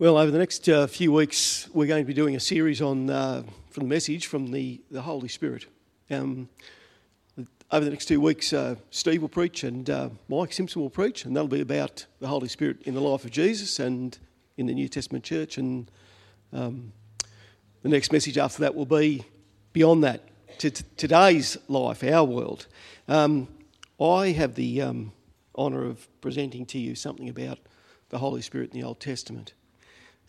Well, over the next uh, few weeks, we're going to be doing a series on uh, from the message from the, the Holy Spirit. Um, over the next two weeks, uh, Steve will preach and uh, Mike Simpson will preach, and that'll be about the Holy Spirit in the life of Jesus and in the New Testament church. And um, the next message after that will be beyond that to t- today's life, our world. Um, I have the um, honour of presenting to you something about the Holy Spirit in the Old Testament.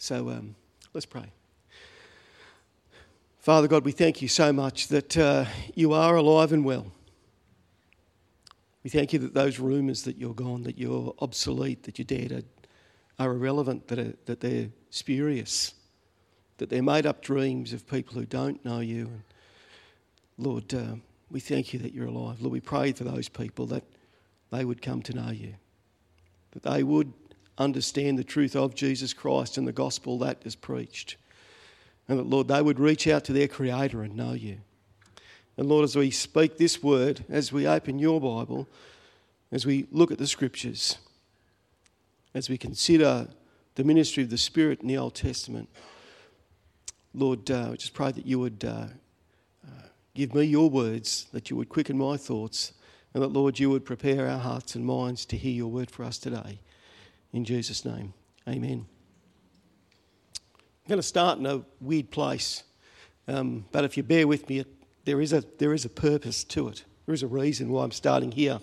So um, let's pray. Father God, we thank you so much that uh, you are alive and well. We thank you that those rumours that you're gone, that you're obsolete, that you're dead, are, are irrelevant, that, are, that they're spurious, that they're made up dreams of people who don't know you. And Lord, uh, we thank you that you're alive. Lord, we pray for those people that they would come to know you, that they would understand the truth of Jesus Christ and the gospel that is preached. And that, Lord, they would reach out to their Creator and know you. And Lord, as we speak this word, as we open your Bible, as we look at the scriptures, as we consider the ministry of the Spirit in the Old Testament, Lord, uh, I just pray that you would uh, uh, give me your words, that you would quicken my thoughts, and that, Lord, you would prepare our hearts and minds to hear your word for us today. In Jesus' name, amen. I'm going to start in a weird place, um, but if you bear with me, there is, a, there is a purpose to it. There is a reason why I'm starting here.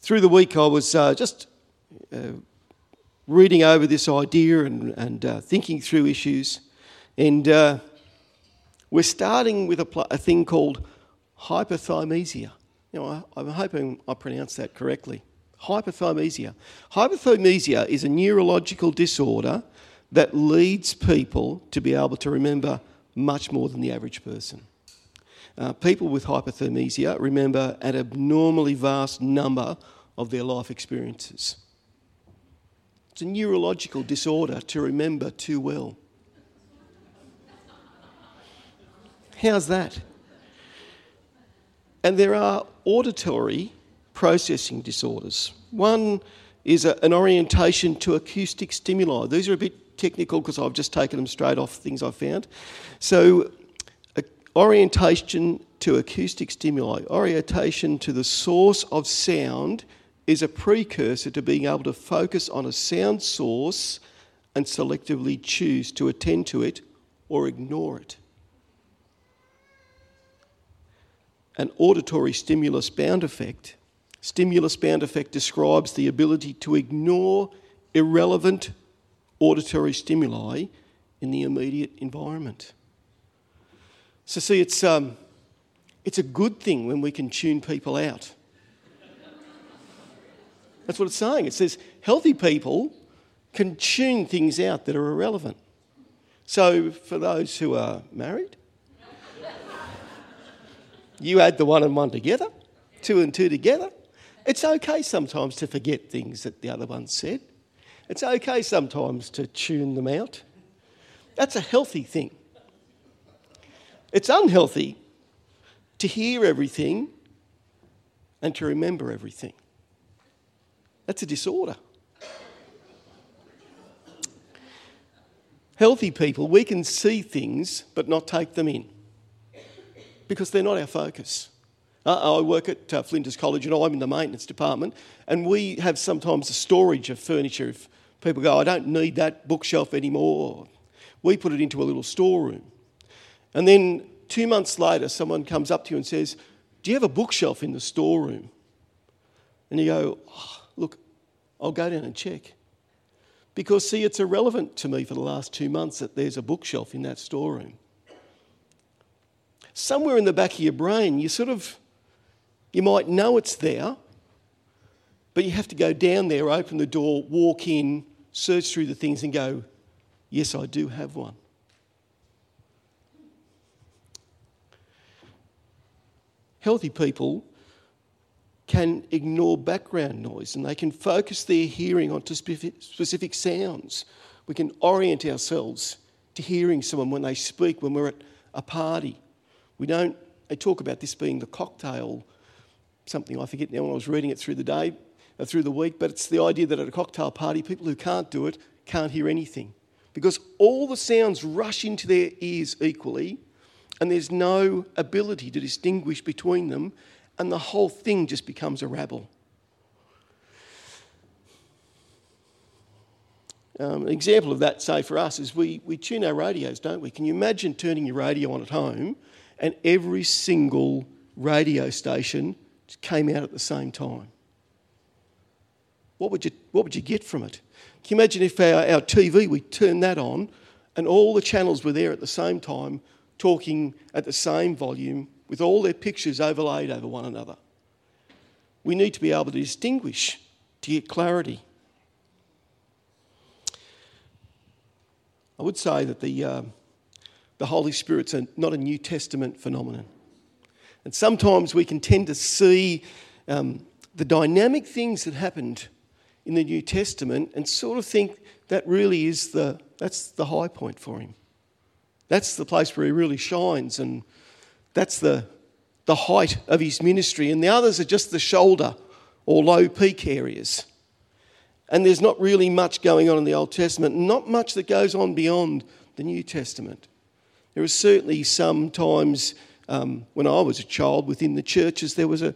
Through the week, I was uh, just uh, reading over this idea and, and uh, thinking through issues, and uh, we're starting with a, pl- a, thing called hypothymesia. You know, I, I'm hoping I pronounced that correctly hypothymesia. Hypothymesia is a neurological disorder that leads people to be able to remember much more than the average person. Uh, people with hypothymesia remember an abnormally vast number of their life experiences. It's a neurological disorder to remember too well. How's that? And there are auditory processing disorders. One is a, an orientation to acoustic stimuli. These are a bit technical because I've just taken them straight off things I've found. So, orientation to acoustic stimuli, orientation to the source of sound is a precursor to being able to focus on a sound source and selectively choose to attend to it or ignore it. An auditory stimulus bound effect Stimulus bound effect describes the ability to ignore irrelevant auditory stimuli in the immediate environment. So, see, it's, um, it's a good thing when we can tune people out. That's what it's saying. It says healthy people can tune things out that are irrelevant. So, for those who are married, you add the one and one together, two and two together, it's okay sometimes to forget things that the other one said. It's okay sometimes to tune them out. That's a healthy thing. It's unhealthy to hear everything and to remember everything. That's a disorder. Healthy people, we can see things but not take them in because they're not our focus. I work at uh, Flinders College and I'm in the maintenance department, and we have sometimes a storage of furniture. If people go, I don't need that bookshelf anymore, we put it into a little storeroom. And then two months later, someone comes up to you and says, Do you have a bookshelf in the storeroom? And you go, oh, Look, I'll go down and check. Because, see, it's irrelevant to me for the last two months that there's a bookshelf in that storeroom. Somewhere in the back of your brain, you sort of you might know it's there, but you have to go down there, open the door, walk in, search through the things, and go, Yes, I do have one. Healthy people can ignore background noise and they can focus their hearing onto specific sounds. We can orient ourselves to hearing someone when they speak when we're at a party. We don't, they talk about this being the cocktail something I forget now when I was reading it through the day, uh, through the week, but it's the idea that at a cocktail party, people who can't do it can't hear anything. because all the sounds rush into their ears equally, and there's no ability to distinguish between them, and the whole thing just becomes a rabble. Um, an example of that, say, for us, is we, we tune our radios, don't we? Can you imagine turning your radio on at home and every single radio station came out at the same time? What would you, what would you get from it? Can you imagine if our, our TV, we turned that on and all the channels were there at the same time, talking at the same volume with all their pictures overlaid over one another? We need to be able to distinguish to get clarity. I would say that the, uh, the Holy Spirit's a, not a New Testament phenomenon. And sometimes we can tend to see um, the dynamic things that happened in the New Testament and sort of think that really is the, that's the high point for him. That's the place where he really shines and that's the, the height of his ministry. And the others are just the shoulder or low peak areas. And there's not really much going on in the Old Testament, not much that goes on beyond the New Testament. There is certainly sometimes, um, when I was a child within the churches, there was a,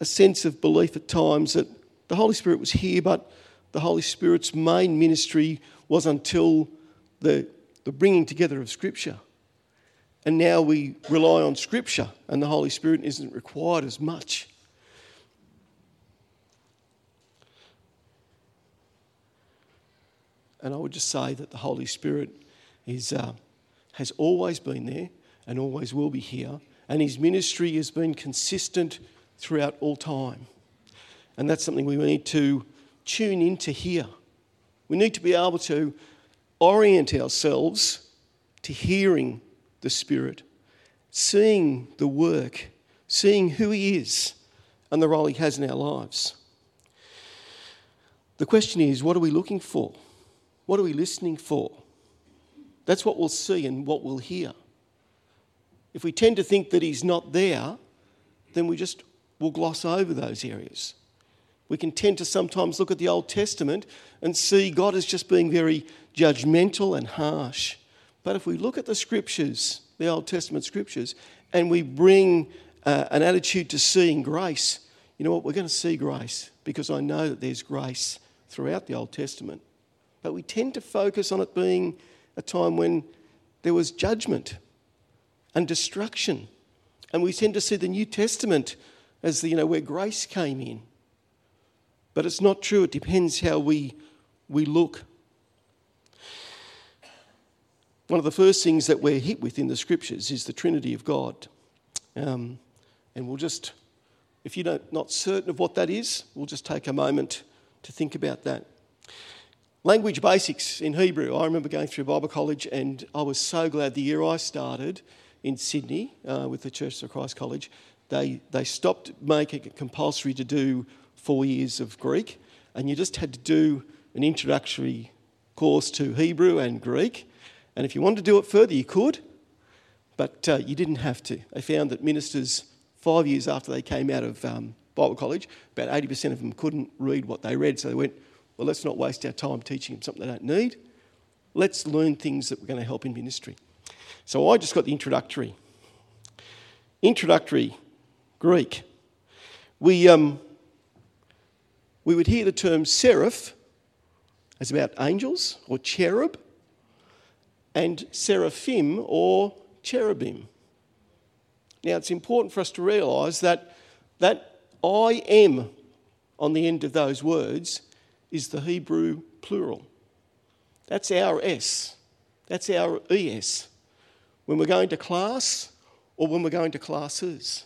a sense of belief at times that the Holy Spirit was here, but the Holy Spirit's main ministry was until the, the bringing together of Scripture. And now we rely on Scripture, and the Holy Spirit isn't required as much. And I would just say that the Holy Spirit is, uh, has always been there and always will be here. And his ministry has been consistent throughout all time. And that's something we need to tune into here. We need to be able to orient ourselves to hearing the Spirit, seeing the work, seeing who He is and the role He has in our lives. The question is what are we looking for? What are we listening for? That's what we'll see and what we'll hear. If we tend to think that he's not there, then we just will gloss over those areas. We can tend to sometimes look at the Old Testament and see God as just being very judgmental and harsh. But if we look at the scriptures, the Old Testament scriptures, and we bring uh, an attitude to seeing grace, you know what? We're going to see grace because I know that there's grace throughout the Old Testament. But we tend to focus on it being a time when there was judgment and destruction. And we tend to see the New Testament as the, you know, where grace came in. But it's not true. It depends how we, we look. One of the first things that we're hit with in the scriptures is the Trinity of God. Um, and we'll just, if you're not certain of what that is, we'll just take a moment to think about that. Language basics in Hebrew. I remember going through Bible college, and I was so glad the year I started in Sydney uh, with the Church of Christ College, they, they stopped making it compulsory to do four years of Greek, and you just had to do an introductory course to Hebrew and Greek. And if you wanted to do it further, you could, but uh, you didn't have to. They found that ministers, five years after they came out of um, Bible college, about 80% of them couldn't read what they read, so they went, well, let's not waste our time teaching them something they don't need. Let's learn things that we're going to help in ministry. So I just got the introductory. Introductory Greek. We, um, we would hear the term seraph as about angels or cherub, and seraphim or cherubim. Now, it's important for us to realise that that I am on the end of those words is the Hebrew plural. That's our S. That's our ES. When we're going to class or when we're going to classes.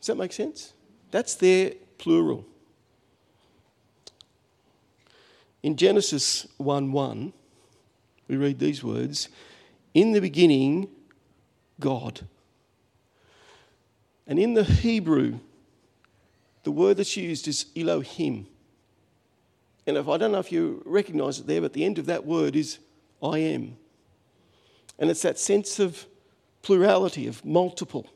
Does that make sense? That's their plural. In Genesis 1 1, we read these words In the beginning, God. And in the Hebrew, the word that's used is Elohim. And if I don't know if you recognize it there, but the end of that word is I am. And it's that sense of plurality, of multiple.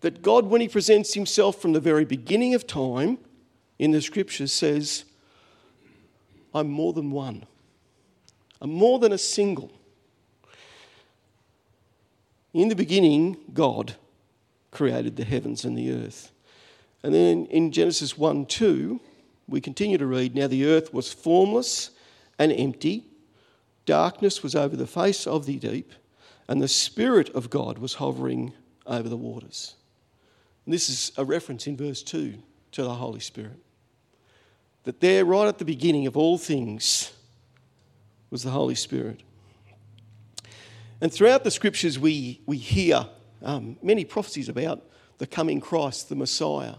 That God, when He presents Himself from the very beginning of time in the scriptures, says, I'm more than one. I'm more than a single. In the beginning, God created the heavens and the earth. And then in Genesis 1 2, we continue to read Now the earth was formless and empty, darkness was over the face of the deep, and the Spirit of God was hovering over the waters. And this is a reference in verse 2 to the Holy Spirit. That there, right at the beginning of all things, was the Holy Spirit. And throughout the scriptures, we, we hear um, many prophecies about the coming Christ, the Messiah.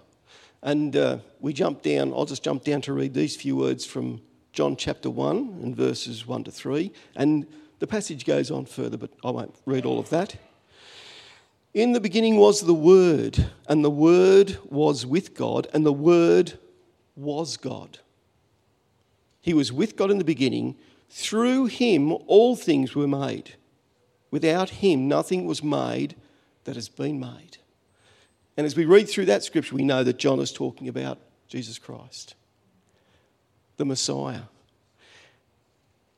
And uh, we jump down, I'll just jump down to read these few words from John chapter 1 and verses 1 to 3. And the passage goes on further, but I won't read all of that. In the beginning was the Word, and the Word was with God, and the Word was God. He was with God in the beginning. Through him, all things were made. Without him, nothing was made that has been made. And as we read through that scripture, we know that John is talking about Jesus Christ, the Messiah.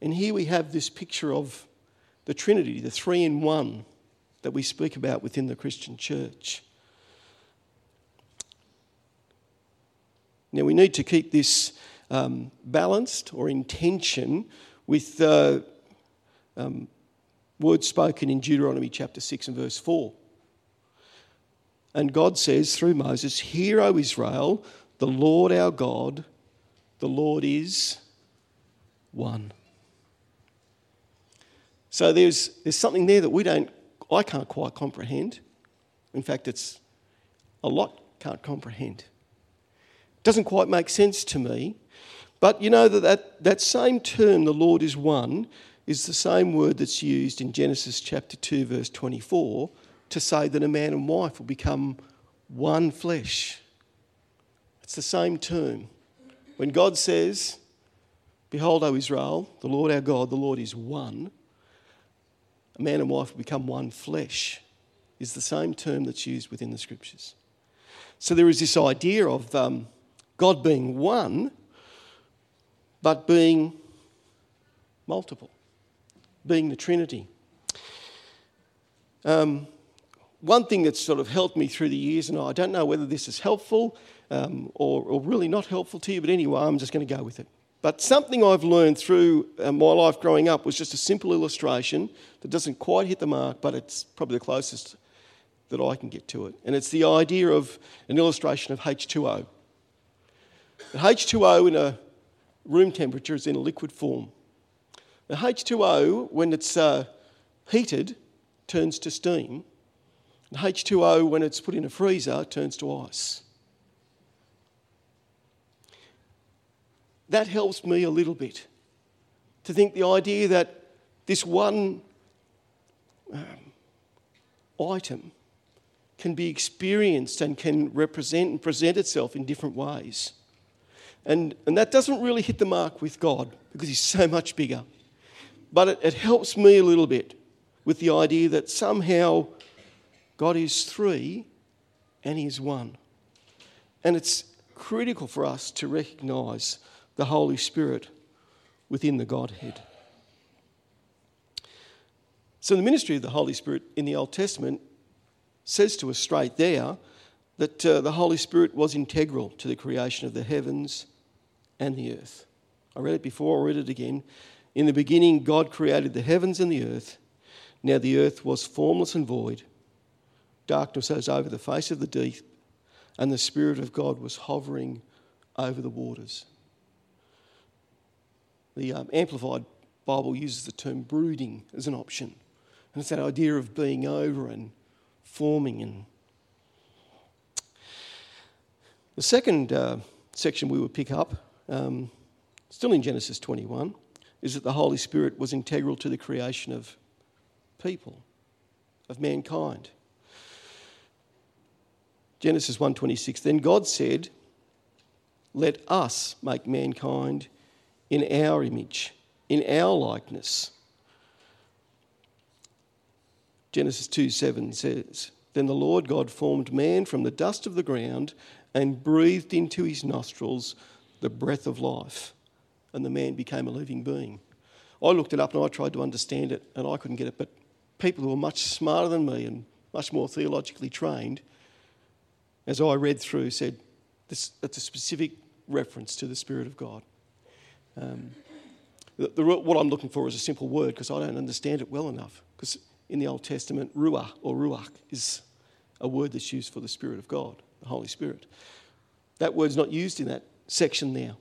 And here we have this picture of the Trinity, the three in one that we speak about within the Christian church. Now, we need to keep this um, balanced or in tension with uh, um, words spoken in Deuteronomy chapter 6 and verse 4. And God says through Moses, Hear, O Israel, the Lord our God, the Lord is one. So there's, there's something there that we don't, I can't quite comprehend. In fact, it's a lot can't comprehend. It Doesn't quite make sense to me. But you know that, that that same term, the Lord is one, is the same word that's used in Genesis chapter 2, verse 24, to say that a man and wife will become one flesh. It's the same term. When God says, Behold, O Israel, the Lord our God, the Lord is one, a man and wife become one flesh, is the same term that's used within the scriptures. So there is this idea of um, God being one, but being multiple, being the Trinity. Um, one thing that's sort of helped me through the years, and I don't know whether this is helpful um, or, or, really not helpful to you, but anyway, I'm just going to go with it. But something I've learned through uh, my life growing up was just a simple illustration that doesn't quite hit the mark, but it's probably the closest that I can get to it. And it's the idea of an illustration of H2O. H2O in a room temperature is in a liquid form. The H2O, when it's uh, heated, turns to steam. And H2O, when it's put in a freezer, turns to ice. That helps me a little bit to think the idea that this one um, item can be experienced and can represent and present itself in different ways. And, and that doesn't really hit the mark with God because He's so much bigger. But it, it helps me a little bit with the idea that somehow God is three and He is one. And it's critical for us to recognize the Holy Spirit within the Godhead. So, the ministry of the Holy Spirit in the Old Testament says to us straight there that uh, the Holy Spirit was integral to the creation of the heavens and the earth. I read it before, I'll read it again. In the beginning, God created the heavens and the earth. Now the earth was formless and void. Darkness was over the face of the deep, and the Spirit of God was hovering over the waters. The um, Amplified Bible uses the term brooding as an option. And it's that idea of being over and forming. And the second uh, section we would pick up um, still in Genesis 21, is that the Holy Spirit was integral to the creation of people, of mankind. Genesis 1:26 Then God said, "Let us make mankind in our image, in our likeness." Genesis 2:7 says, "Then the Lord God formed man from the dust of the ground and breathed into his nostrils the breath of life, and the man became a living being. I looked it up and I tried to understand it and I couldn't get it. But people who are much smarter than me and much more theologically trained, as I read through, said that's a specific reference to the Spirit of God. Um, the, the, what I'm looking for is a simple word because I don't understand it well enough. Because in the Old Testament, ruah or ruach is a word that's used for the Spirit of God, the Holy Spirit. That word's not used in that section now.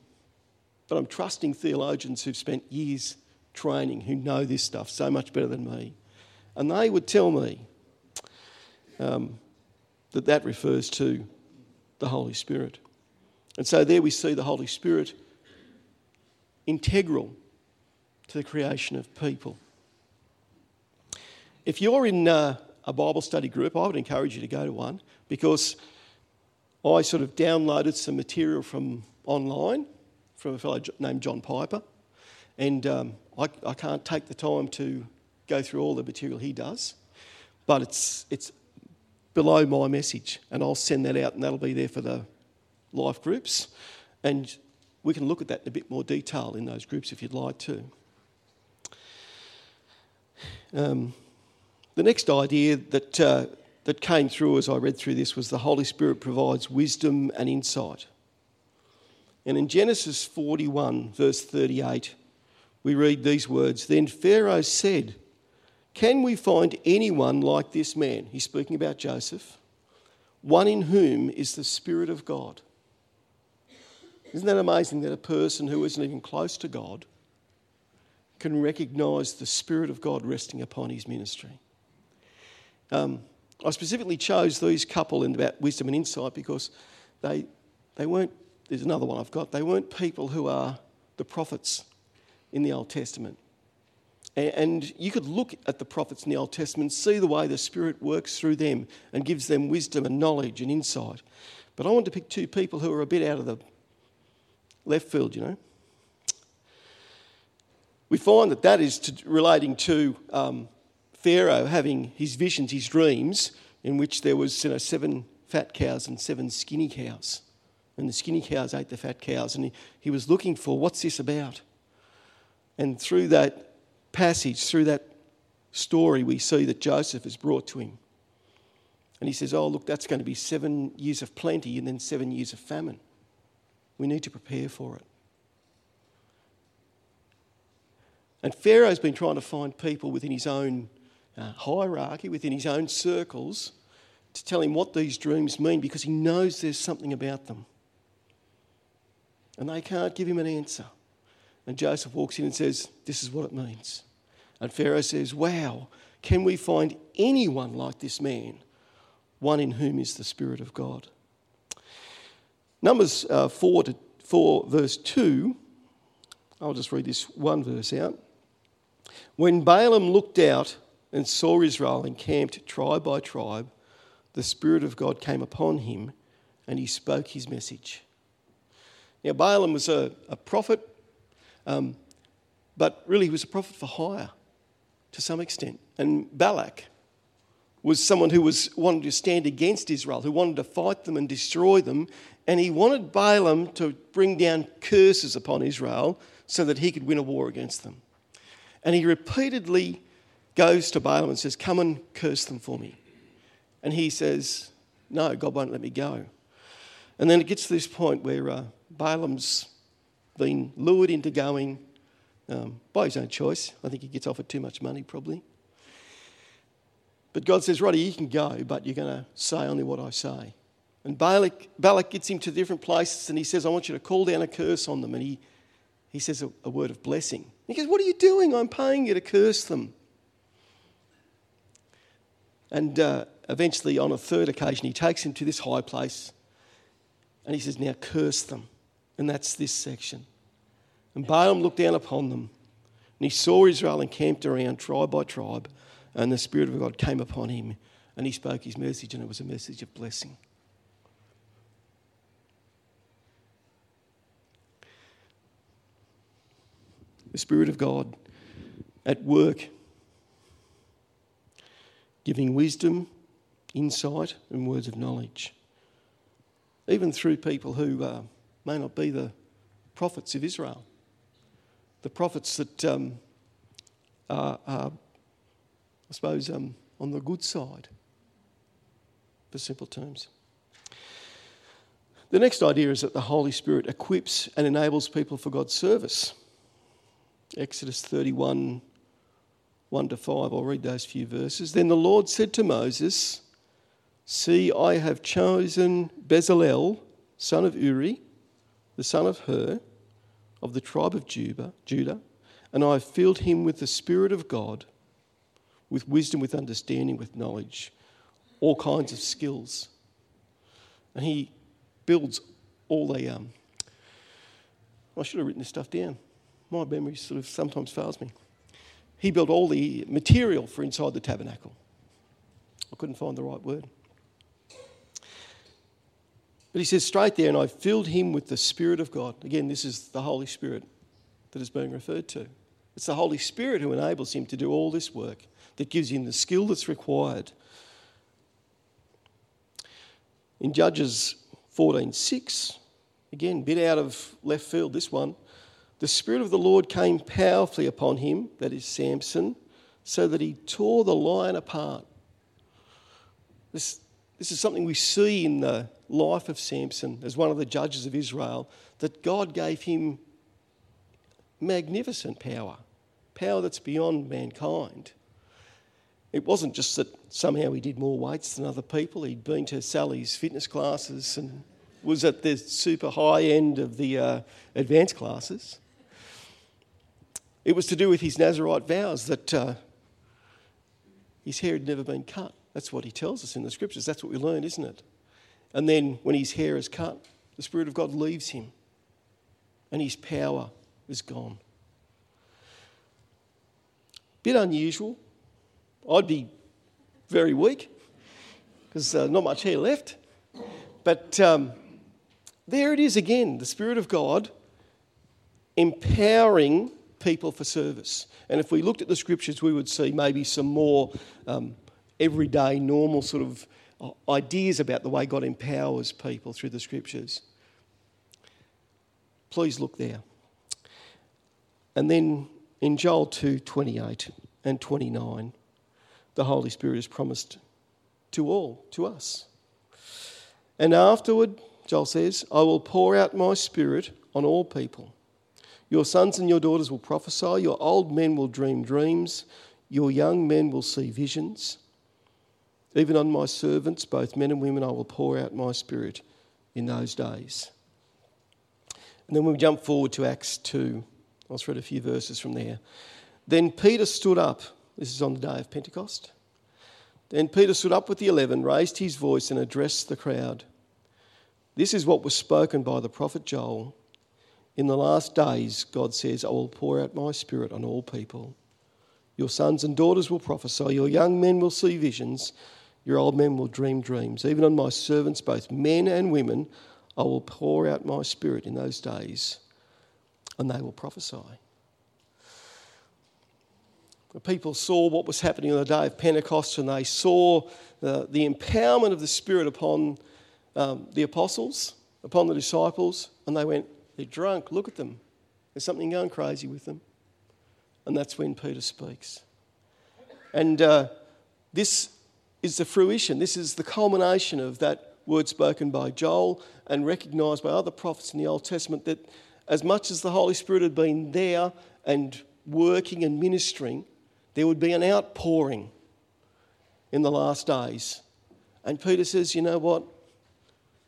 But I'm trusting theologians who've spent years training, who know this stuff so much better than me. And they would tell me um, that that refers to the Holy Spirit. And so there we see the Holy Spirit integral to the creation of people. If you're in uh, a Bible study group, I would encourage you to go to one because I sort of downloaded some material from online from a fellow named John Piper, and um, I, I can't take the time to go through all the material he does, but it's, it's below my message, and I'll send that out, and that'll be there for the life groups. And we can look at that in a bit more detail in those groups if you'd like to. Um, the next idea that, uh, that came through as I read through this was the Holy Spirit provides wisdom and insight. And in Genesis 41, verse 38, we read these words Then Pharaoh said, Can we find anyone like this man? He's speaking about Joseph, one in whom is the Spirit of God. Isn't that amazing that a person who isn't even close to God can recognize the Spirit of God resting upon his ministry? Um, I specifically chose these couple in about wisdom and insight because they, they weren't, there's another one I've got, they weren't people who are the prophets in the Old Testament. And you could look at the prophets in the Old Testament, see the way the Spirit works through them and gives them wisdom and knowledge and insight. But I want to pick two people who are a bit out of the left field, you know. We find that that is to, relating to um, Pharaoh having his visions, his dreams, in which there was you know, seven fat cows and seven skinny cows. And the skinny cows ate the fat cows. And he, he was looking for, what's this about? And through that passage, through that story, we see that Joseph is brought to him. And he says, Oh, look, that's going to be seven years of plenty and then seven years of famine. We need to prepare for it. And Pharaoh's been trying to find people within his own uh, hierarchy, within his own circles, to tell him what these dreams mean because he knows there's something about them. And they can't give him an answer. And Joseph walks in and says, This is what it means. And Pharaoh says, Wow, can we find anyone like this man, one in whom is the Spirit of God? Numbers uh, 4, to, 4, verse 2, I'll just read this one verse out. When Balaam looked out and saw Israel encamped tribe by tribe, the Spirit of God came upon him and he spoke his message. Now, Balaam was a, a prophet, um, but really he was a prophet for hire to some extent. And Balak was someone who was wanted to stand against Israel, who wanted to fight them and destroy them, and he wanted Balaam to bring down curses upon Israel so that he could win a war against them. And he repeatedly goes to Balaam and says, Come and curse them for me. And he says, No, God won't let me go. And then it gets to this point where uh, Balaam's been lured into going um, by his own choice. I think he gets offered too much money, probably. But God says, Roddy, you can go, but you're going to say only what I say. And Balak, Balak gets him to different places and he says, I want you to call down a curse on them. And he, he says a, a word of blessing. he goes, What are you doing? I'm paying you to curse them. And uh, eventually, on a third occasion, he takes him to this high place and he says, Now curse them. And that's this section. And Balaam looked down upon them and he saw Israel encamped around tribe by tribe, and the Spirit of God came upon him and he spoke his message, and it was a message of blessing. the Spirit of God at work, giving wisdom, insight, and words of knowledge, even through people who uh, may not be the prophets of Israel, the prophets that um, are, are I suppose, um, on the good side, for simple terms. The next idea is that the Holy Spirit equips and enables people for God's service. Exodus 31 1 to 5. I'll read those few verses. Then the Lord said to Moses, See, I have chosen Bezalel, son of Uri, the son of Hur, of the tribe of Judah, Judah, and I have filled him with the Spirit of God, with wisdom, with understanding, with knowledge, all kinds of skills. And he builds all the. Um, I should have written this stuff down. My memory sort of sometimes fails me. He built all the material for inside the tabernacle. I couldn't find the right word. But he says straight there, and I filled him with the Spirit of God. Again, this is the Holy Spirit that is being referred to. It's the Holy Spirit who enables him to do all this work, that gives him the skill that's required. In Judges 14:6, again, bit out of left field, this one. The Spirit of the Lord came powerfully upon him, that is Samson, so that he tore the lion apart. This, this is something we see in the life of Samson as one of the judges of Israel, that God gave him magnificent power, power that's beyond mankind. It wasn't just that somehow he did more weights than other people. He'd been to Sally's fitness classes and was at the super high end of the uh, advanced classes. It was to do with his Nazarite vows that uh, his hair had never been cut. That's what he tells us in the scriptures. That's what we learn, isn't it? And then when his hair is cut, the Spirit of God leaves him and his power is gone. Bit unusual. I'd be very weak because uh, not much hair left. But um, there it is again the Spirit of God empowering people for service. And if we looked at the scriptures, we would see maybe some more um, everyday, normal sort of uh, ideas about the way God empowers people through the scriptures. Please look there. And then in Joel 2 28 and 29, the Holy Spirit is promised to all, to us. And afterward, Joel says, I will pour out my spirit on all people. Your sons and your daughters will prophesy, your old men will dream dreams, your young men will see visions. Even on my servants, both men and women, I will pour out my spirit in those days. And then we jump forward to Acts 2. I'll just read a few verses from there. Then Peter stood up. This is on the day of Pentecost. Then Peter stood up with the eleven, raised his voice, and addressed the crowd. This is what was spoken by the prophet Joel. In the last days, God says, I will pour out my spirit on all people. Your sons and daughters will prophesy, your young men will see visions, your old men will dream dreams. Even on my servants, both men and women, I will pour out my spirit in those days, and they will prophesy. The people saw what was happening on the day of Pentecost, and they saw the, the empowerment of the Spirit upon um, the apostles, upon the disciples, and they went, They're drunk, look at them. There's something going crazy with them. And that's when Peter speaks. And uh, this is the fruition, this is the culmination of that word spoken by Joel and recognised by other prophets in the Old Testament that as much as the Holy Spirit had been there and working and ministering, there would be an outpouring in the last days. And Peter says, You know what?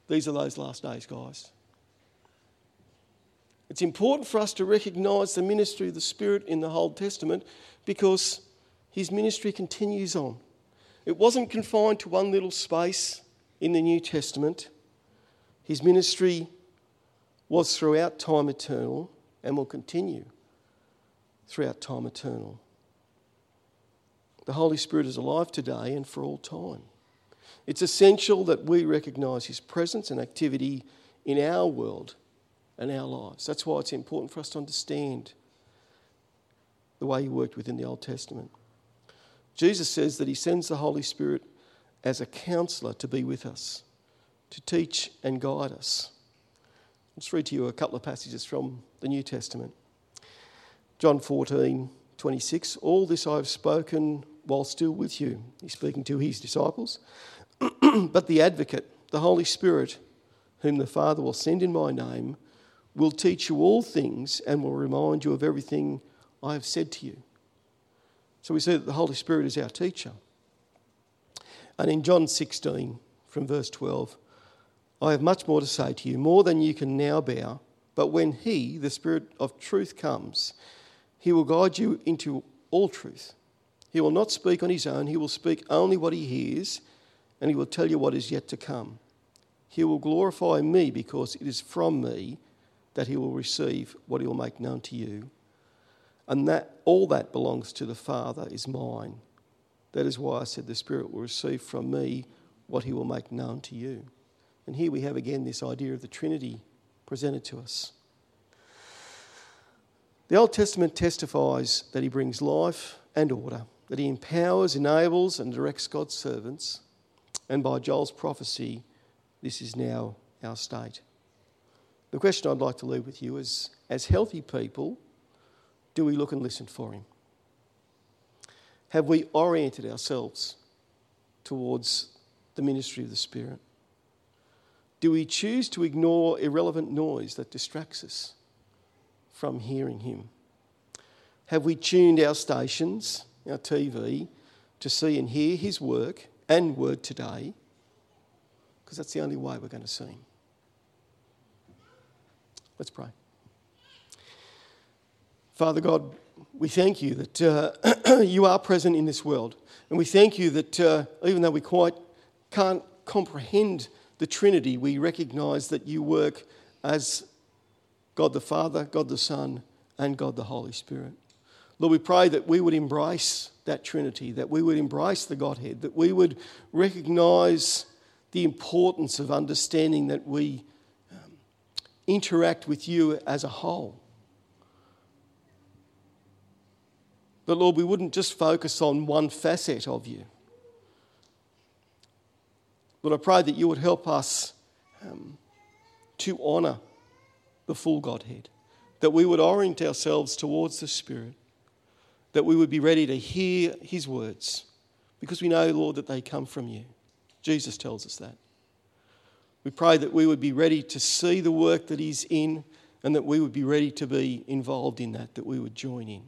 These are those last days, guys. It's important for us to recognise the ministry of the Spirit in the Old Testament because his ministry continues on. It wasn't confined to one little space in the New Testament. His ministry was throughout time eternal and will continue throughout time eternal. The Holy Spirit is alive today and for all time. It's essential that we recognise His presence and activity in our world and our lives. That's why it's important for us to understand the way He worked within the Old Testament. Jesus says that he sends the Holy Spirit as a counselor to be with us, to teach and guide us. I'll just read to you a couple of passages from the New Testament. John 14, 26 All this I have spoken while still with you. He's speaking to his disciples. but the advocate, the Holy Spirit, whom the Father will send in my name, will teach you all things and will remind you of everything I have said to you. So we see that the Holy Spirit is our teacher. And in John 16, from verse 12, I have much more to say to you, more than you can now bear. But when He, the Spirit of truth, comes, He will guide you into all truth. He will not speak on His own, He will speak only what He hears, and He will tell you what is yet to come. He will glorify me because it is from me that He will receive what He will make known to you. And that all that belongs to the Father is mine. That is why I said the Spirit will receive from me what he will make known to you. And here we have again this idea of the Trinity presented to us. The Old Testament testifies that he brings life and order, that he empowers, enables, and directs God's servants. And by Joel's prophecy, this is now our state. The question I'd like to leave with you is as healthy people, do we look and listen for him? Have we oriented ourselves towards the ministry of the Spirit? Do we choose to ignore irrelevant noise that distracts us from hearing Him? Have we tuned our stations, our TV, to see and hear His work and word today? Because that's the only way we're going to see Him. Let's pray. Father God, we thank you that uh, you are present in this world. And we thank you that uh, even though we quite can't comprehend the Trinity, we recognize that you work as God the Father, God the Son, and God the Holy Spirit. Lord, we pray that we would embrace that Trinity, that we would embrace the Godhead, that we would recognize the importance of understanding that we um, interact with you as a whole But Lord, we wouldn't just focus on one facet of you. Lord, I pray that you would help us um, to honour the full Godhead, that we would orient ourselves towards the Spirit, that we would be ready to hear His words, because we know, Lord, that they come from you. Jesus tells us that. We pray that we would be ready to see the work that He's in and that we would be ready to be involved in that, that we would join in.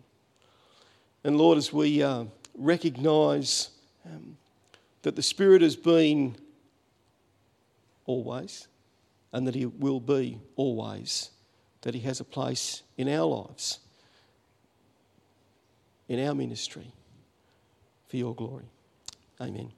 And Lord, as we uh, recognise um, that the Spirit has been always and that He will be always, that He has a place in our lives, in our ministry, for your glory. Amen.